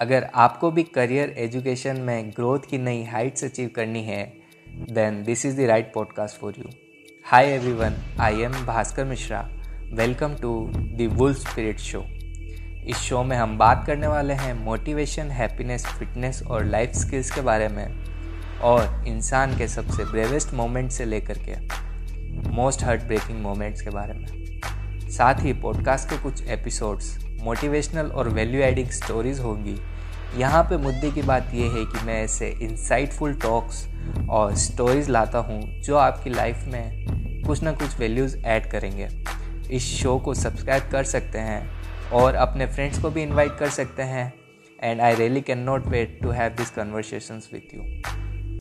अगर आपको भी करियर एजुकेशन में ग्रोथ की नई हाइट्स अचीव करनी है then this is the right podcast for you hi everyone I am Bhaskar Mishra welcome to the wool spirit show इस शो में हम बात करने वाले हैं मोटिवेशन हैप्पीनेस फिटनेस और लाइफ स्किल्स के बारे में और इंसान के सबसे ब्रेवेस्ट मोमेंट से लेकर के मोस्ट हार्ट ब्रेकिंग मोमेंट्स के बारे में। साथ ही पॉडकास्ट के कुछ एपिसोड्स मोटिवेशनल और वैल्यू एडिंग स्टोरीज होंगी। यहाँ पे मुद्दे की बात यह है कि मैं ऐसे इंसाइटफुल टॉक्स और स्टोरीज लाता हूँ जो आपकी लाइफ में कुछ ना कुछ वैल्यूज़ ऐड करेंगे। इस शो को सब्सक्राइब कर सकते हैं और अपने फ्रेंड्स को भी इनवाइट कर सकते हैं। And I really can not wait to have this conversations with you